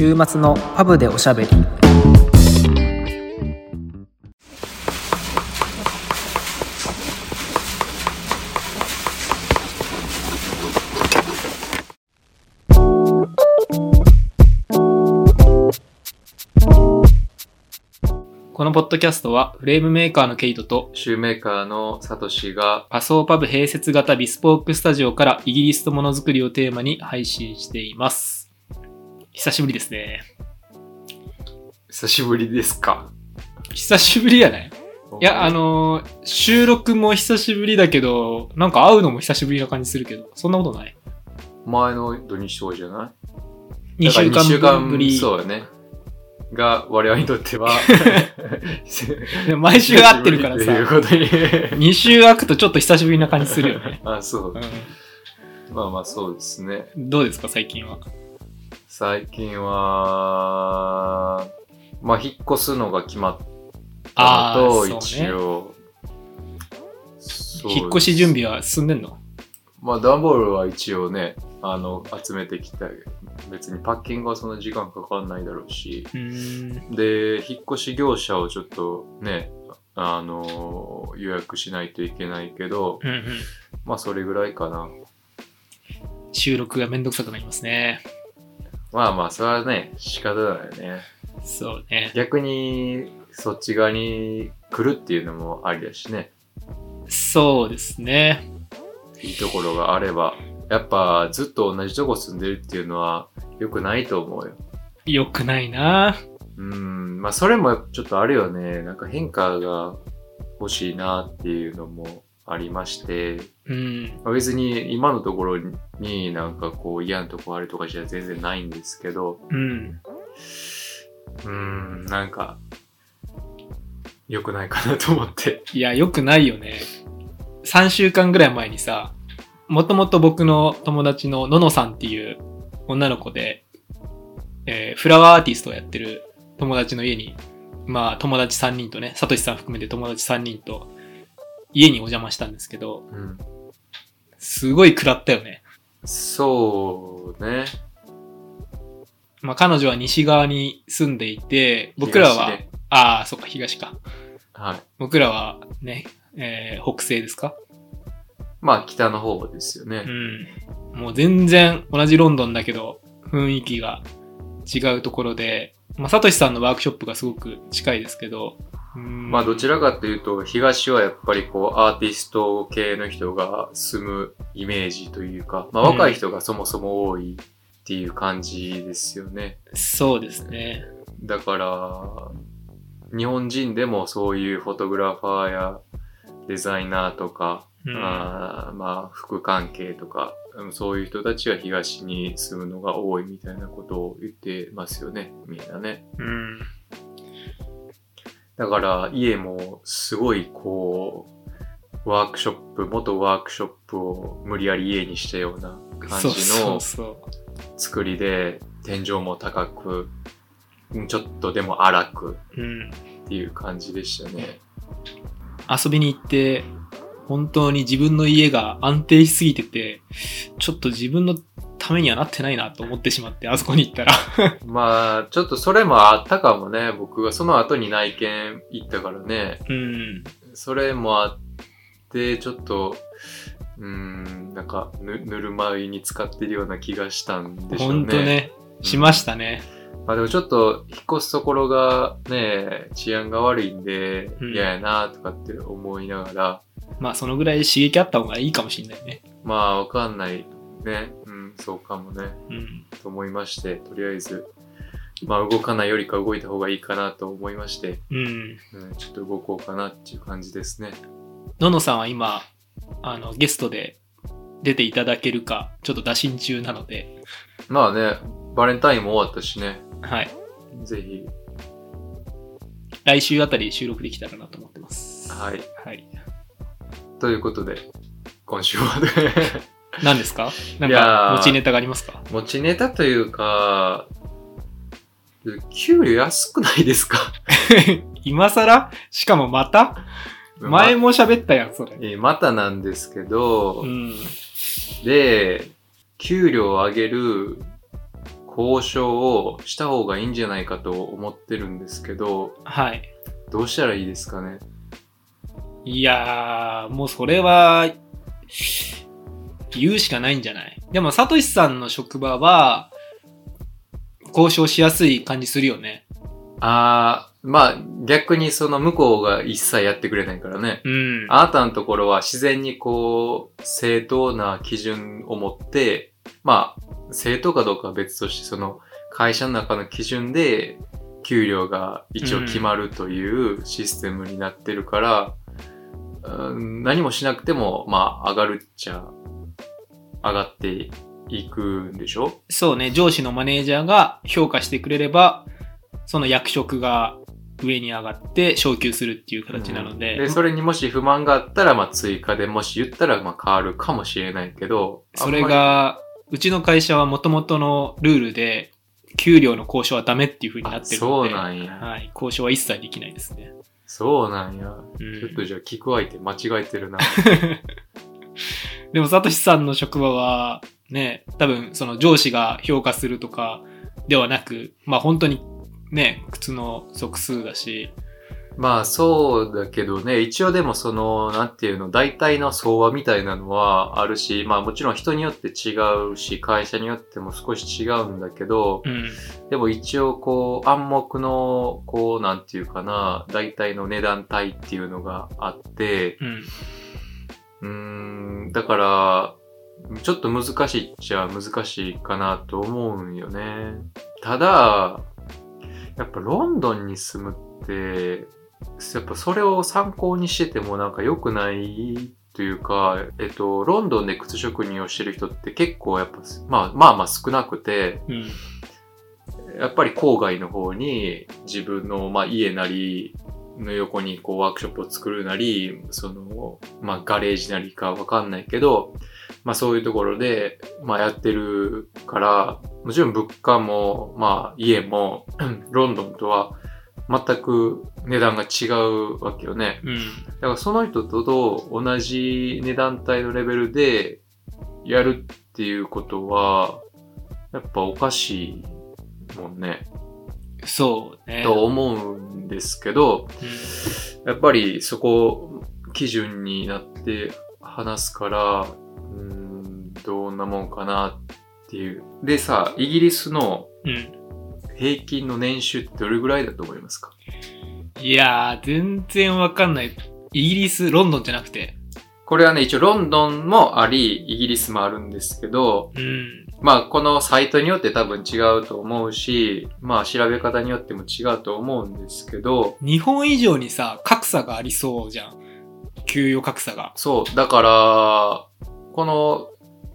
週末のパブでおしゃべりこのポッドキャストはフレームメーカーのケイトとシューメーカーのサトシが、パソーパブ併設型ビスポークスタジオからイギリスとものづくりをテーマに配信しています。久しぶりですね。久しぶりですか？久しぶりやない？いや、あ、のー収録も久しぶりだけど、なんか会うのも久しぶりな感じするけど、そんなことない前の土日とかじゃない ?2 週だから二間ぶり。そうだね。が、我々にとっては、毎週会ってるからさ、ということに。2週空くとちょっと久しぶりな感じするよね。あ、そうう。まあまあそうですね。ん、どうですか、最近は？最近は、まあ引っ越すのが決まったあのと、ね一応、引っ越し準備は進んでんの？まあ、段ボールは一応ね、あの、集めてきた別にパッキングはそんな時間かかんないだろうし、う。で、引っ越し業者をちょっとね、あの、予約しないといけないけど、うんうん。まあ、それぐらいかな。収録がめんどくさくなりますね。まあまあ、それはね、仕方だよね。そうね。逆に、そっち側に来るっていうのもありだしね。そうですね。いいところがあれば。やっぱ、ずっと同じとこ住んでるっていうのは良くないと思うよ。よくないなうん、まあそれもちょっとあるよね。なんか変化が欲しいなっていうのもありまして、うん。まあ別に今のところになんかこう嫌なとこあるとかじゃ全然ないんですけど、うん。うん、なんか良くないかなと思って。いや、よくないよね。3週間ぐらい前にさ、もともと僕の友達のののさんっていう女の子で、えーフラワーアーティストをやってる友達の家に、まあ友達3人とね、さとしさん含めて友達3人と家にお邪魔したんですけど、うん、すごい食らったよね。そうね。まあ彼女は西側に住んでいて、僕らはああ、そっか、東か。はい。僕らはね、えー北西ですか？まあ北の方ですよねう。ん。もう全然同じロンドンだけど、雰囲気が違うところで、まあ、サトシさんのワークショップがすごく近いですけど、うんまあどちらかというと、東はやっぱりこうアーティスト系の人が住むイメージというか、まあうん若い人がそもそも多いっていう感じですよね。そうですね。だから、日本人でもそういうフォトグラファーやデザイナーとか、うんあーまあ服関係とか、うんそういう人たちは東に住むのが多いみたいなことを言ってますよね、みんなね。うん。だから家もすごいこう、ワークショップ、元ワークショップを無理やり家にしたような感じの作りで、天井も高く、うんちょっとでも荒くう。うん。っていう感じでしたね。遊びに行って、本当に自分の家が安定しすぎてて、ちょっと自分のためにはなってないなと思ってしまって、あそこに行ったら。まあ、ちょっとそれもあったかもね。僕がその後に内見行ったからね。うん。それもあって、ちょっと、うーん、なんかぬ、ぬるま湯に使ってるような気がしたんでしょうね。本当ね、しましたね。まあでもちょっと引っ越すところがね、治安が悪いんでうん嫌やなとかって思いながら、まあそのぐらい刺激あった方がいいかもしれないね。まあわかんないね。うん、そうかもね。うん。と思いまして、とりあえず、まあ動かないよりか動いた方がいいかなと思いまして、うん。うん、ちょっと動こうかなっていう感じですね。ののさんは今、あの、ゲストで出ていただけるか、ちょっと打診中なので、まあね、バレンタインも終わったしね、はい。ぜひ、来週あたり収録できたらなと思ってます。はい。はい。ということで、今週は何ですか？なんか、ー持ちネタがありますか？持ちネタというか、給料安くないですか？今更？しかもまた？前も喋ったやん、それ。えーまたなんですけど、うん。で、給料を上げる交渉をした方がいいんじゃないかと思ってるんですけど、はい。どうしたらいいですかね？いやー、もうそれは、言うしかないんじゃない？でも、サトシさんの職場は、交渉しやすい感じするよね。あー、まあ逆にその向こうが一切やってくれないからね。うん。あなたのところは自然にこう、正当な基準を持って、まあ、正当かどうかは別として、その会社の中の基準で、給料が一応決まるというシステムになってるから、うん何もしなくても、まあ、上がるっちゃ、上がっていくんでしょ？そうね、上司のマネージャーが評価してくれれば、その役職が上に上がって昇給するっていう形なので、で、それにもし不満があったら、まあ、追加でもし言ったら、まあ、変わるかもしれないけど、それが、うちの会社は元々のルールで、給料の交渉はダメっていう風になってるので、あそうなんや。はい、交渉は一切できないですね。そうなんや。うん。ちょっとじゃあ聞く相手間違えてるな。でも、サトシさんの職場は、ね、多分、その上司が評価するとかではなく、まあ本当にね、靴の足数だし、まあそうだけどね、一応でもその、なんていうの、大体の相和みたいなのはあるし、まあもちろん人によって違うし、会社によっても少し違うんだけど、うん、でも一応こう暗黙の、こうなんていうかな、大体の値段帯っていうのがあって、うん、うーん、だから、ちょっと難しいっちゃ難しいかなと思うんよね。ただ、やっぱロンドンに住むって、やっぱそれを参考にしててもなんか良くないというか、えっと、ロンドンで靴職人をしてる人って結構やっぱ、まあまあまあ少なくて、うん、やっぱり郊外の方に自分の、まあ、家なりの横にこうワークショップを作るなり、その、まあ、ガレージなりかわかんないけど、まあそういうところで、まあやってるから、もちろん物価も、まあ家も、ロンドンとは全く値段が違うわけよね。うん。だからその人とと同じ値段帯のレベルでやるっていうことは、やっぱおかしいもんね。そうね。と思うんですけど、やっぱりそこ基準になって話すから、うーん、どんなもんかなっていう。でさ、イギリスのうん。うん。平均の年収ってどれぐらいだと思いますか？いやー、全然わかんない。イギリス、ロンドンじゃなくて。これはね、一応ロンドンもあり、イギリスもあるんですけど、うん。まあこのサイトによって多分違うと思うし、まあ調べ方によっても違うと思うんですけど、日本以上にさ、格差がありそうじゃん。給与格差が。そう、だから、この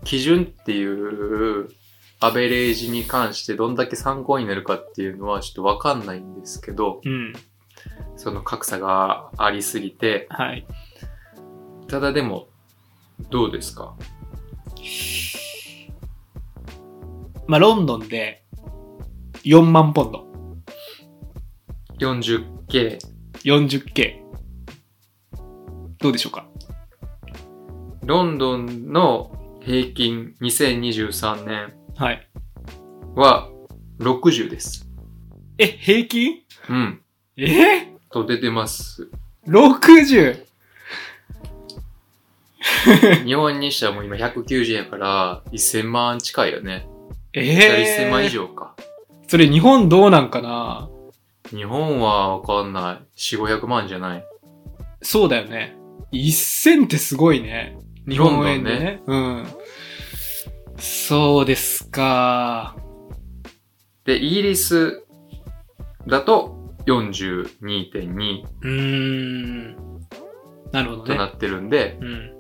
基準っていうアベレージに関してどんだけ参考になるかっていうのはちょっとわかんないんですけど、うん。その格差がありすぎて、はい。ただでも、どうですか？まあ、ロンドンで4万ポンド。?40K。40K。どうでしょうか？ロンドンの平均2023年はい。は60です。え、平均？うん。え？と出てます。?60! 日本にしてはもう今190円やから1000万近いよね。ええ1000万以上か。それ日本どうなんかな？日本はわかんない。4、500万じゃない。そうだよね。1000ってすごいね。日本円でね。うん。そうですか。で、イギリスだと42.2うーん。なるほどね。となってるんで、うん。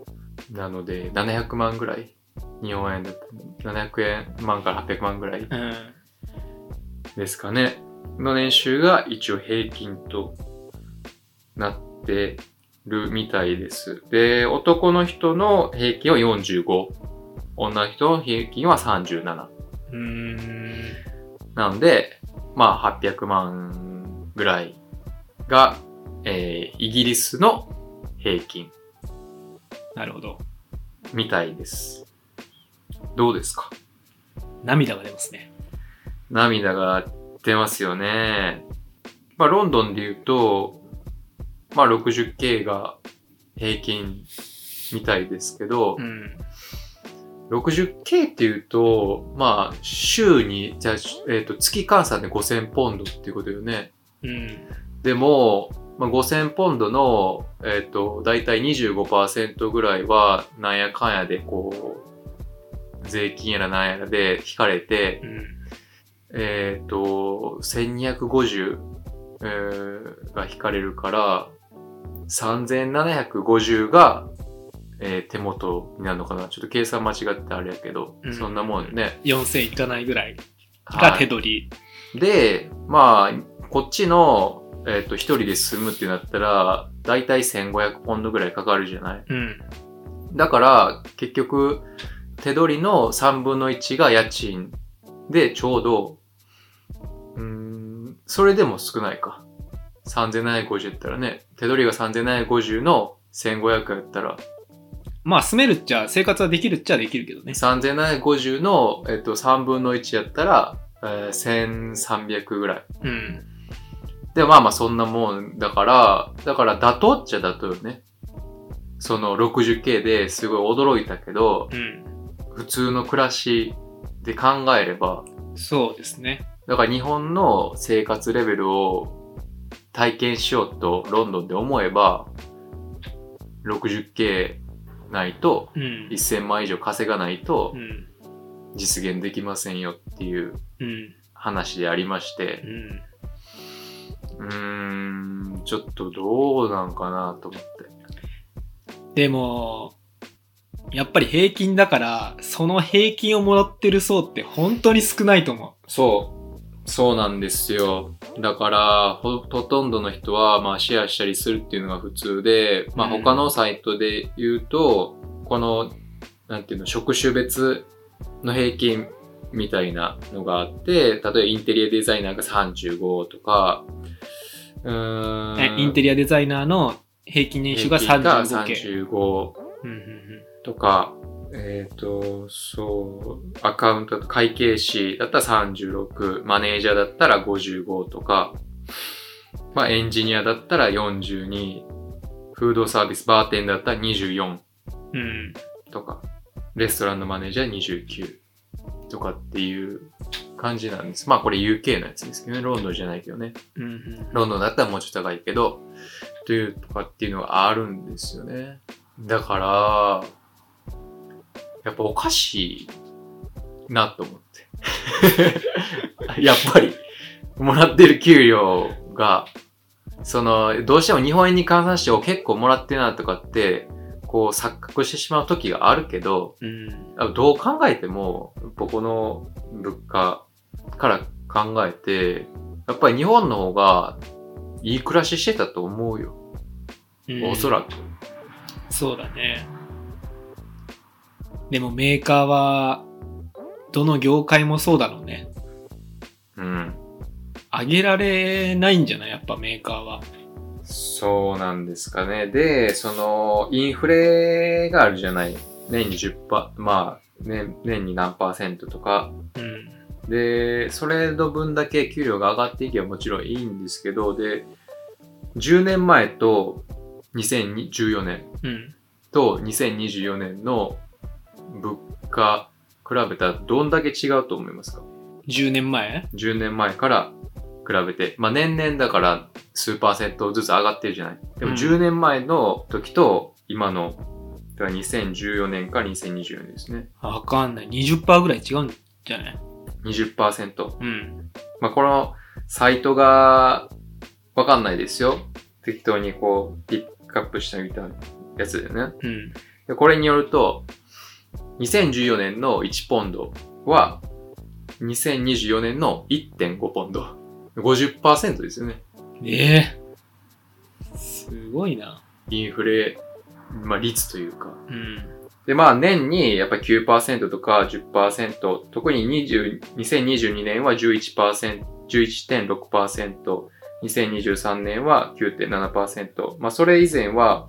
なので700万ぐらい。日本円だと700円万から800万ぐらいうん。ですかね。の年収が一応平均となってるみたいです。で、男の人の平均は45。女の人の平均は37。うーん。なので、まあ800万ぐらいが、えーイギリスの平均なるほど。みたいです。どうですか？涙が出ますね。涙が出ますよね。まあ、ロンドンで言うと、まあ、60K が平均みたいですけどう、ん。60K っていうと、まあ、週に、じゃあ、えっ、と、月換算で5000ポンドっていうことよね。うん。でも、まあ、5000ポンドの、えっ、と、だいたい25%ぐらいは、なんやかんやで、こう、税金やらなんやらで引かれて、うん。えっ、と、1250、えーが引かれるから、3750が、えー手元になるのかなちょっと計算間違ってあれやけど、うんそんなもんよね。4000いかないぐらいがはい手取り。で、まあ、こっちの、えっ、と、一人で住むってなったら、だいたい1500ポンドぐらいかかるじゃないうん。だから、結局、手取りの3分の1が家賃でちょうど、うーん、それでも少ないか。3750やったらね、手取りが3750の1500やったら、まあ住めるっちゃ、生活はできるっちゃできるけどね。3750の、えっと、3分の1やったら、えー1300ぐらい。うん。で、まあまあそんなもんだから、だから妥当っちゃ妥当よね。その 60K ですごい驚いたけど、うん。普通の暮らしで考えれば、そうですね。だから日本の生活レベルを体験しようとロンドンで思えば、60K ないと、うん。1000万以上稼がないとうん。実現できませんよっていううん。話でありましうて、ん。うーん、ちょっとどうなんかなと思って。でも、やっぱり平均だから、その平均をもらってる層って本当に少ないと思そう。そうなんですよ。だから、ほ、ほとんどの人は、まあ、シェアしたりするっていうのが普通で、まあ、うん他のサイトで言うと、この、なんていうの、職種別の平均みたいなのがあって、例えばインテリアデザイナーが35とか、う。ん。えインテリアデザイナーの平均年収が平均が 35K。35うんうんとか、えっ、と、そう、アカウントと会計士だったら36、マネージャーだったら55とか、まあエンジニアだったら42、フードサービス、バーテンだったら24うん。うん。とか、レストランのマネージャー29とかっていう感じなんです。まあこれ UK のやつですけどね、ロンドンじゃないけどね。うんうん。ロンドンだったらもうちょっと高いけど、というとかっていうのがあるんですよね。だから、やっぱおかしいなと思って。やっぱり、もらってる給料が、その、どうしても日本円に換算してお結構もらってるなとかって、こう錯覚してしまう時があるけど、うん。あどう考えても、ここの物価から考えて、やっぱり日本の方がいい暮らししてたと思うよ。うんおそらく。そうだね。でもメーカーは、どの業界もそうだろうね。うん。上げられないんじゃない？やっぱメーカーは。そうなんですかね。で、その、インフレがあるじゃない？年に10%、まあ、年、年に何パーセントとか。うん。で、それの分だけ給料が上がっていけばもちろんいいんですけど、で、10年前と2014年うん。と2024年の物価比べたらどんだけ違うと思いますか？10年前 ?10 年前から比べて。まあ年々だから数パーセントずつ上がってるじゃない。でもうん10年前の時と今の、だから2014年から2024年ですね。わかんない。20%ぐらい違うんじゃない？20%。うん。まあこのサイトがわかんないですよ。適当にこうピックアップしてみたやつだよね。うん。でこれによると、2014年の1ポンドは、2024年の1.5ポンド。50%ですよね。ええすごいな。インフレ、まあ、率というか。うん。で、まあ、年にやっぱり9%とか10%、特に20 2022年は11%、11.6%、2023年は9.7%。まあ、それ以前は、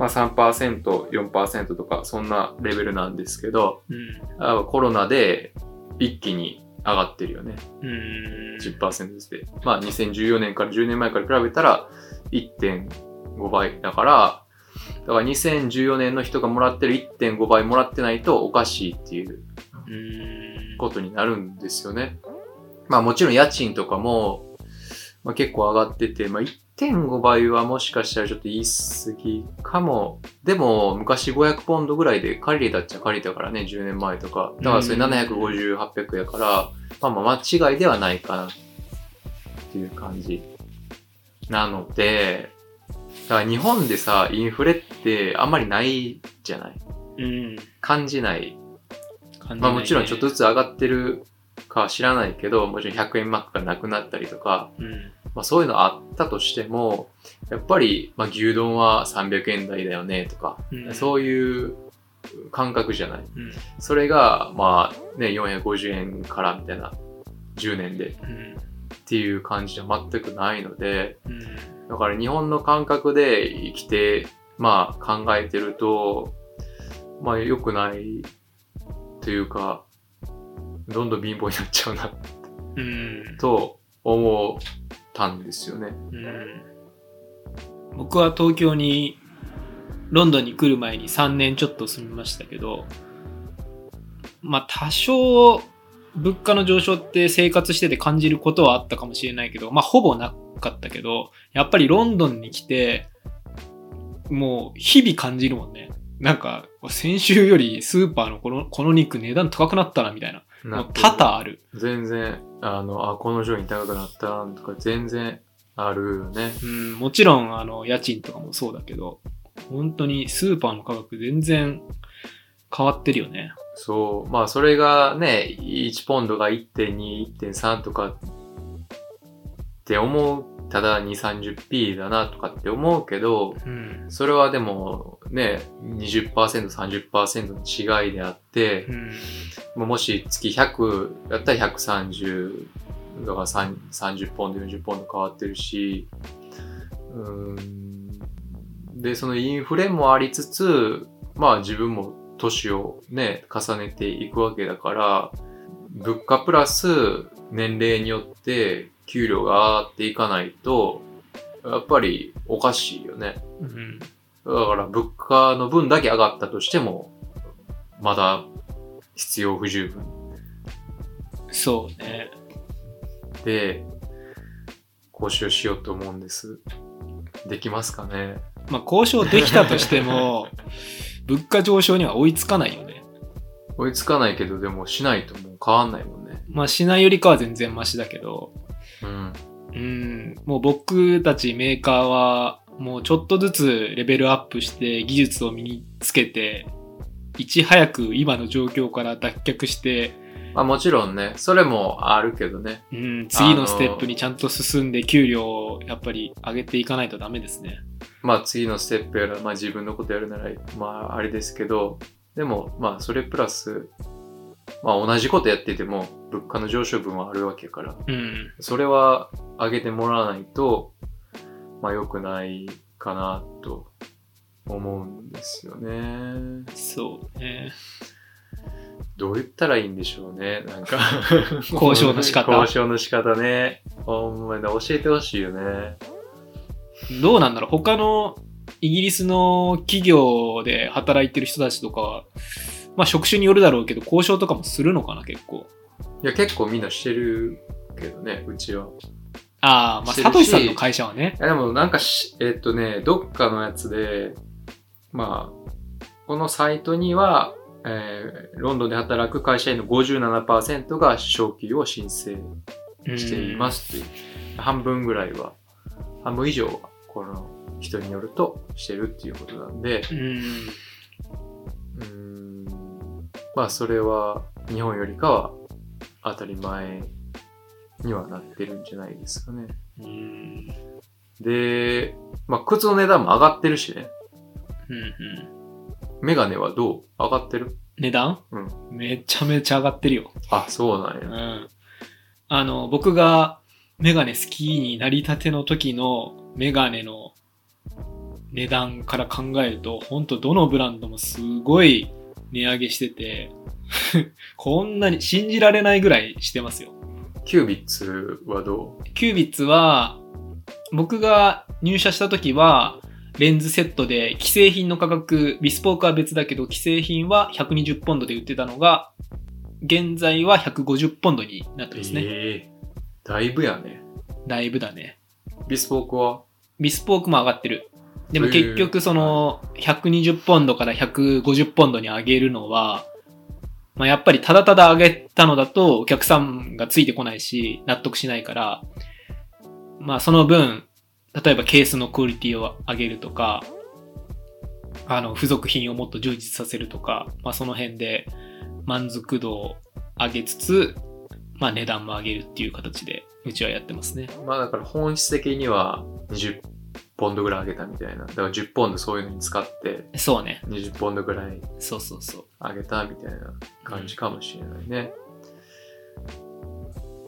まあ3%、4%とか、そんなレベルなんですけど、うん。あコロナで一気に上がってるよね。うーん。10%ずつで。まあ2014年から10年前から比べたら1.5倍だから、だから2014年の人がもらってる1.5倍もらってないとおかしいっていう。ことになるんですよね。まあもちろん家賃とかも、まあ、結構上がってて、まあ1.5倍はもしかしたらちょっと言い過ぎかも。でも昔500ポンドぐらいで借りれたっちゃ借りたからね、10年前とか。だからそれうん750、800やから、まあまあ間違いではないかなっていう感じ。なので、だから日本でさ、インフレってあんまりないじゃない？うん。感じない感じまあもちろんちょっとずずつ上がってるかは知らないけど、もちろん100円マックがなくなったりとか、つ。うん。まあそういうのあったとしても、やっぱり、まあ牛丼は300円台だよねとか、うんそういう感覚じゃない。うん。それが、まあね、450円からみたいな、10年でうん。っていう感じじゃ全くないので、うん。だから日本の感覚で生きて、まあ考えてると、まあ良くないというか、どんどん貧乏になっちゃうなうん。と思ったんですよね。うん。僕は東京にロンドンに来る前に3年ちょっと住みましたけどまあ多少物価の上昇って生活してて感じることはあったかもしれないけどまあほぼなかったけどやっぱりロンドンに来てもう日々感じるもんね。なんか先週よりスーパーのこのこの肉値段高くなったなみたいな。もう多々ある全然、あの、あ、この商品高くなったなとか全然あるよね。うん、もちろん、あの、家賃とかもそうだけど、本当にスーパーの価格全然変わってるよね。そう。まあそれがね、1ポンドが1.2、1.3とかって思う、ただ2、30p だなとかって思うけど、うん。それはでもね、20%、30%の違いであって、うん。まあもし月100やったら130だから3 30ポンド、40ポンド変わってるし、うーんで、そのインフレもありつつ、まあ自分も年をね、重ねていくわけだから、物価プラス年齢によって給料が上がっていかないと、やっぱりおかしいよね。うん。だから物価の分だけ上がったとしても、まだ必要不十分そうね。で、交渉しようと思うんです。できますかね？まあ、交渉できたとしても、物価上昇には追いつかないよね。追いつかないけど、でもしないともう変わんないもんね。まあ、しないよりかは全然マシだけど、うん。うん、もう僕たちメーカーは、もうちょっとずつレベルアップして技術を身につけて、いち早く今の状況から脱却して、まあもちろんね、それもあるけどね。うん、次のステップにちゃんと進んで給料をやっぱり上げていかないとダメですね。まあ次のステップやら、まあ自分のことやるなら、まああれですけど、でもまあそれプラス、まあ同じことやってても物価の上昇分はあるわけやから、うん。それは上げてもらわないと、まあ良くないかなと思うんですよね。そうね。どう言ったらいいんでしょうね。なんか 交渉の仕方交渉の仕方ね。ほんまに教えてほしいよね。どうなんだろう他のイギリスの企業で働いてる人たちとかは、まあ職種によるだろうけど、交渉とかもするのかな、結構。いや、結構みんなしてるけどね、うちは。ああ、まあ、サトシさんの会社はね。いやでもなんかし、えっとね、どっかのやつで、まあ、このサイトには、えーロンドンで働く会社員の57%が昇給を申請していますという、半分ぐらいは、半分以上は、この人によるとしてるっていうことなんで、うん。うん。まあそれは日本よりかは当たり前にはなってるんじゃないですかね。うん。で、まあ靴の値段も上がってるしね。うん。うん。メガネはどう？上がってる？値段？うん。めちゃめちゃ上がってるよ。あ、そうなんうや。ん。あの、僕がメガネ好きになりたての時のメガネの値段から考えると、ほんとどのブランドもすごい値上げしてて、こんなに信じられないぐらいしてますよ。キュービッツはどキュービッツは、僕が入社した時は、レンズセットで既製品の価格、ビスポークは別だけど、既製品は120ポンドで売ってたのが、現在は150ポンドになってうますね。ええだいぶやね。だいぶだね。ビスポークは？ビスポークも上がってる。でも結局その120ポンドから150ポンドに上げるのは、まあやっぱりただただ上げたのだとお客さんがついてこないし納得しないから、まあその分、例えばケースのクオリティを上げるとか、あの付属品をもっと充実させるとか、まあその辺で満足度を上げつつ、まあ値段も上げるっていう形でうちはやってますね。まあだから本質的には20ポンドぐらい上げたみたいな。だから10ポンドそういうのに使ってそうね。20ポンドぐらいそうそうそう。上げたみたいな感じかもしれないね。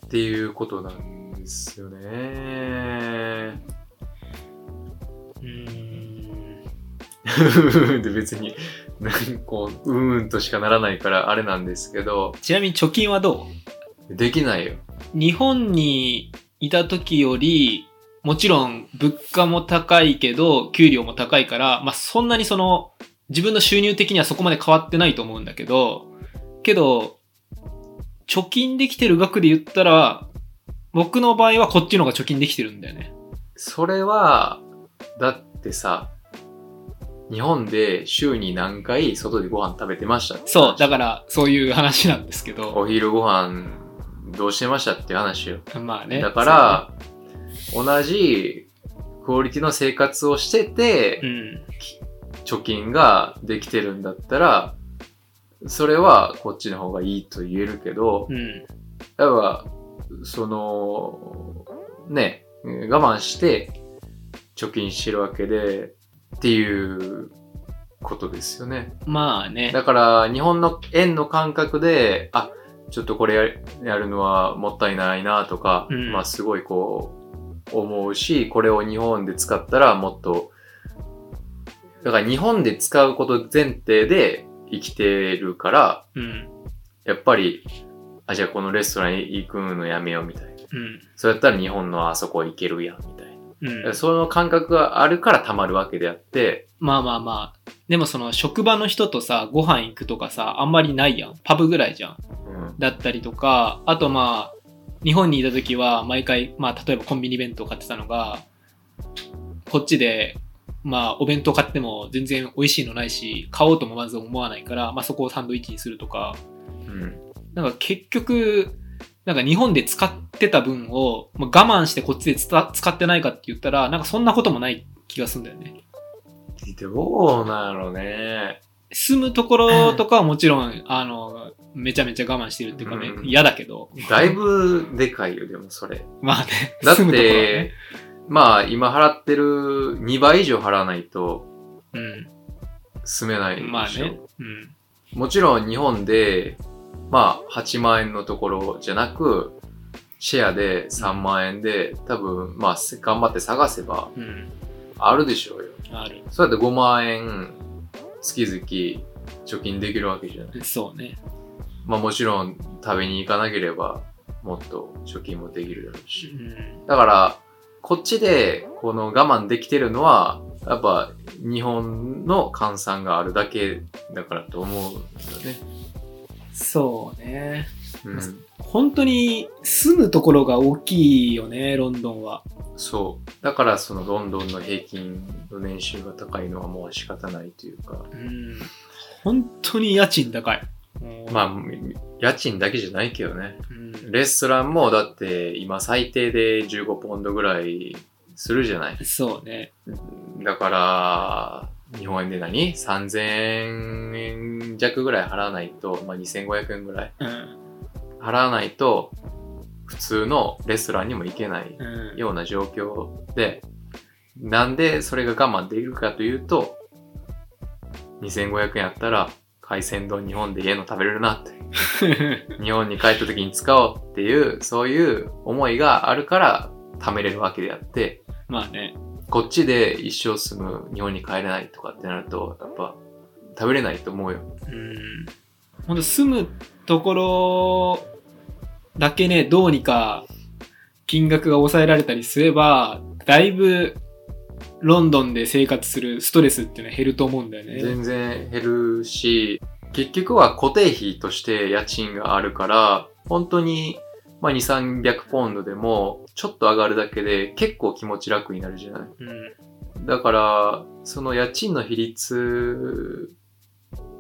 っていうことなんですよね。うーん。で別に、なんかこう、うーんとしかならないからあれなんですけど、ちなみに貯金はどできないよ。う日本にいた時より、もちろん物価も高いけど、給料も高いから、まあそんなにその、自分の収入的にはそこまで変わってないと思うんだけど、けど、貯金できてる額で言ったら、僕の場合はこっちの方が貯金できてるんだよね。それは、だってさ、日本で週に何回外でご飯食べてましたってそう、だら。からそういう話なんですけど、お昼ご飯どうしてましたっていう話よ。まあね。だから、同じクオリティの生活をしてて、そうん。貯金ができてるんだったら、それはこっちの方がいいと言えるけど、うん。やっぱ、その、ね、我慢して貯金してるわけで、っていうことですよね。まあね。だから、日本の円の感覚で、あ、ちょっとこれややるのはもったいないなとか、うんまあすごいこう、思うし、これを日本で使ったらもっと、だから日本で使うこと前提で生きてるから、うん。やっぱり、あ、じゃあこのレストラン行くのやめようみたいな。うん。そうやったら日本のあそこ行けるやんみたいうんな。。その感覚があるから溜まるわけであって、まあまあまあ。でもその職場の人とさ、ご飯行くとかさ、あんまりないやん。パブぐらいじゃん。うん。だったりとか、あとまあ、日本にいた時は毎回、まあ例えばコンビニ弁当買ってたのが、こっちで、まあお弁当買っても全然美味しいのないし、買おうともまず思わないから、まあそこをサンドイッチにするとか、うん。なんか結局、なんか日本で使ってた分を、まあ、我慢してこっちで使ってないかって言ったら、なんかそんなこともない気がするんだよね。どうなんやろうね。住むところとかはもちろん、あの、めちゃめちゃ我慢してるっていうかね、うん嫌だけど。だいぶでかいよ、でもそれ。まあね、だっ住むところはてね。、まあ今払ってる2倍以上払わないとうん。住めないでしょ。まあね。うん。もちろん日本で、まあ8万円のところじゃなく、シェアで3万円で、多分まあ頑張って探せばうん。あるでしょうよ。ある。そうやって5万円月々貯金できるわけじゃない。そうね。まあもちろん食べに行かなければもっと貯金もできるだろううし。ん。だから、こっちでこの我慢できてるのは、やっぱ日本の換算があるだけだからと思うんだよね。そうね。うん。本当に住むところが大きいよね、ロンドンは。そう。だからそのロンドンの平均の年収が高いのはもう仕方ないというか。うん。本当に家賃高い。まあ、家賃だけじゃないけどね。うん、レストランもだって今最低で15ポンドぐらいするじゃない。そうね。だから、日本円で何 ?3000 円弱ぐらい払わないと、まあ、2500円ぐらいうん。払わないと、普通のレストランにも行けないうん。ような状況で、なんでそれが我慢できるかというと、2500円やったら、海鮮丼日本で家の食べれるなって。日本に帰った時に使おうっていう、そういう思いがあるから貯めれるわけであって、まあね。こっちで一生住む日本に帰れないとかってなると、やっぱ食べれないと思うよ。うん。ほんと住むところだけね、どうにか金額が抑えられたりすれば、だいぶロンドンで生活するストレスっていうのは減ると思うんだよね。全然減るし、結局は固定費として家賃があるから、本当に、まあ、2、300ポンドでも、ちょっと上がるだけで結構気持ち楽になるじゃないうん。だから、その家賃の比率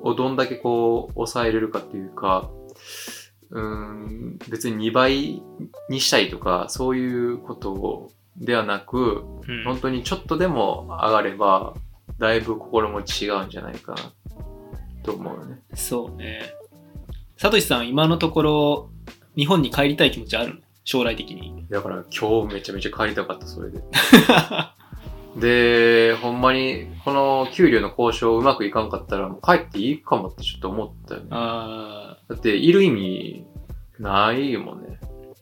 をどんだけこう抑えれるかっていうか、うーん、別に2倍にしたいとか、そういうことではなく、うん本当にちょっとでも上がれば、だいぶ心持ち違うんじゃないかな、と思うよね。そうね。サトシさん、今のところ、日本に帰りたい気持ちあるの？将来的に。だから今日めちゃめちゃ帰りたかった、それで。で、ほんまに、この給料の交渉うまくいかんかったら、もう帰っていいかもってちょっと思ったよね。あだって、いる意味、ないもんね。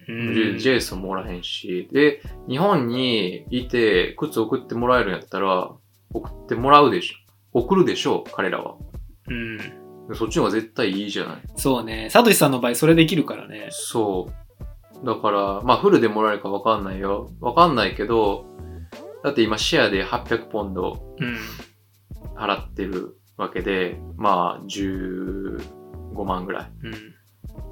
ーうんジェイソンもおらへんし。で、日本にいて、靴送ってもらえるんやったら、送ってもらうでしょ。送るでしょう、彼らは。うん。そっちの方が絶対いいじゃない。そうね。サトシさんの場合、それできるからね。そう。だから、まあ、フルでもらえるかわかんないよ。わかんないけど、だって今シェアで800ポンドうん。払ってるわけで、まあ、15万ぐらい。う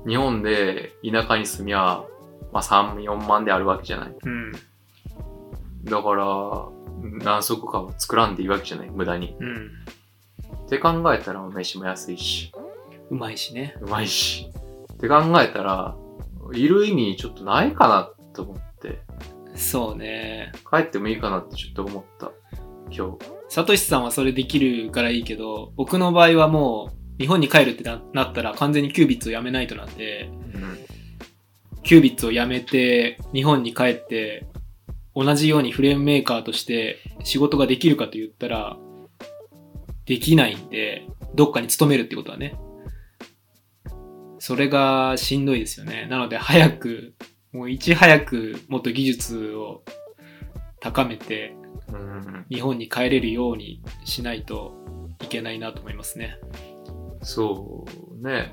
ん。日本で田舎に住みゃ、まあ、3、4万であるわけじゃない。うん。だから、何足かは作らんでいいわけじゃない。無駄に。うん。って考えたら、飯も安いし、うまいしね。うまいし。って考えたら、いる意味ちょっとないかなと思って、そうね。帰ってもいいかなってちょっと思った。今日。サトシさんはそれできるからいいけど、僕の場合はもう、日本に帰るってななったら完全にキュービッツをやめないとなんで、うん。キュービッツをやめて、日本に帰って、同じようにフレームメーカーとして仕事ができるかと言ったら、できないんで、どっかに勤めるってことはね。それがしんどいですよね。なので早く、もういち早くもっと技術を高めて、うん。日本に帰れるようにしないといけないなと思いますね。そうね。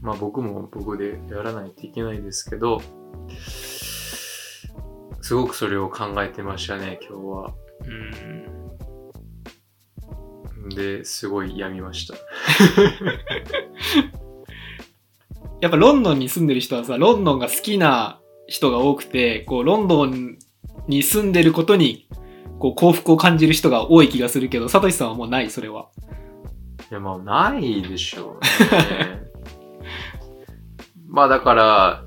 まあ僕も僕でやらないといけないですけど、すごくそれを考えてましたね、今日は。うん。で、すごい病みました。やっぱロンドンに住んでる人はさ、ロンドンが好きな人が多くて、こう、ロンドンに住んでることに、こう、幸福を感じる人が多い気がするけど、サトシさんはもうない、それは。いや、まあないでしょうね。まあだから、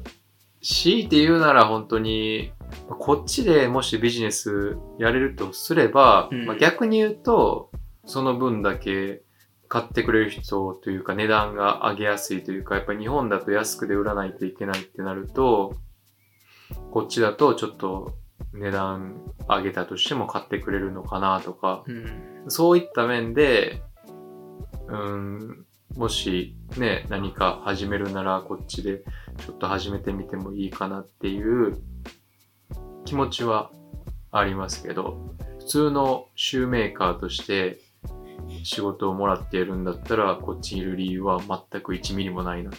強いて言うなら本当に、こっちでもしビジネスやれるとすれば、うんまあ、逆に言うと、その分だけ買ってくれる人というか値段が上げやすいというか、やっぱり日本だと安くで売らないといけないってなると、こっちだとちょっと値段上げたとしても買ってくれるのかなとか、うん。そういった面で、うん、もしね、何か始めるならこっちでちょっと始めてみてもいいかなっていう気持ちはありますけど、普通のシューメーカーとして仕事をもらってやるんだったら、こっちにいる理由は全く1ミリもないなっ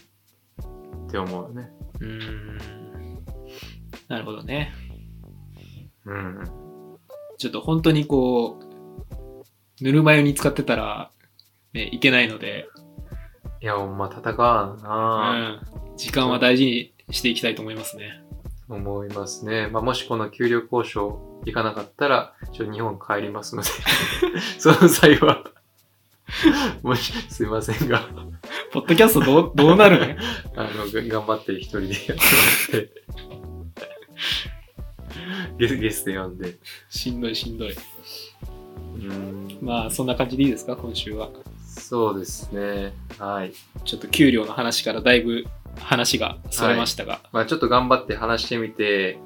て思うね。うん。なるほどね。うん。ちょっと本当にこう、ぬるま湯に使ってたら、ね、いけないので、いや、ほんま戦わんうな、ん。時間は大事にしていきたいと思いますね。思いますね。まあ、もしこの給料交渉いかなかったら、ちょっと日本帰りますので、その際は、もし、すいませんが、ポッドキャストどう、どうなるのあの、が頑張って一人でやってもらって、ゲスゲスト呼んで、しんどいしんどい。うん、まあ、そんな感じでいいですか、今週は。そうですね。はい。ちょっと給料の話からだいぶ話がそれましたが、まあ、ちょっと頑張って話してみて、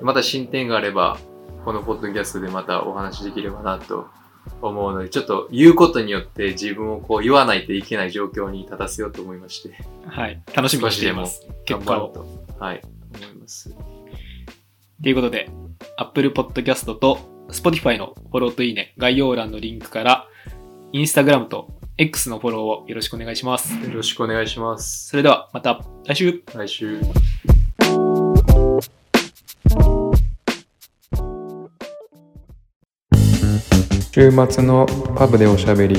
また進展があれば、このポッドキャストでまたお話できればなと思うので、ちょっと言うことによって自分をこう言わないといけない状況に立たせようと思いまして、はい、楽しみにしています。結果を。頑張ると、はい、思います。ということで、Apple Podcast と Spotify のフォローといいね、概要欄のリンクから、Instagram と X のフォローをよろしくお願いします。よろしくお願いします。それではまた来週来週。週末のパブでおしゃべり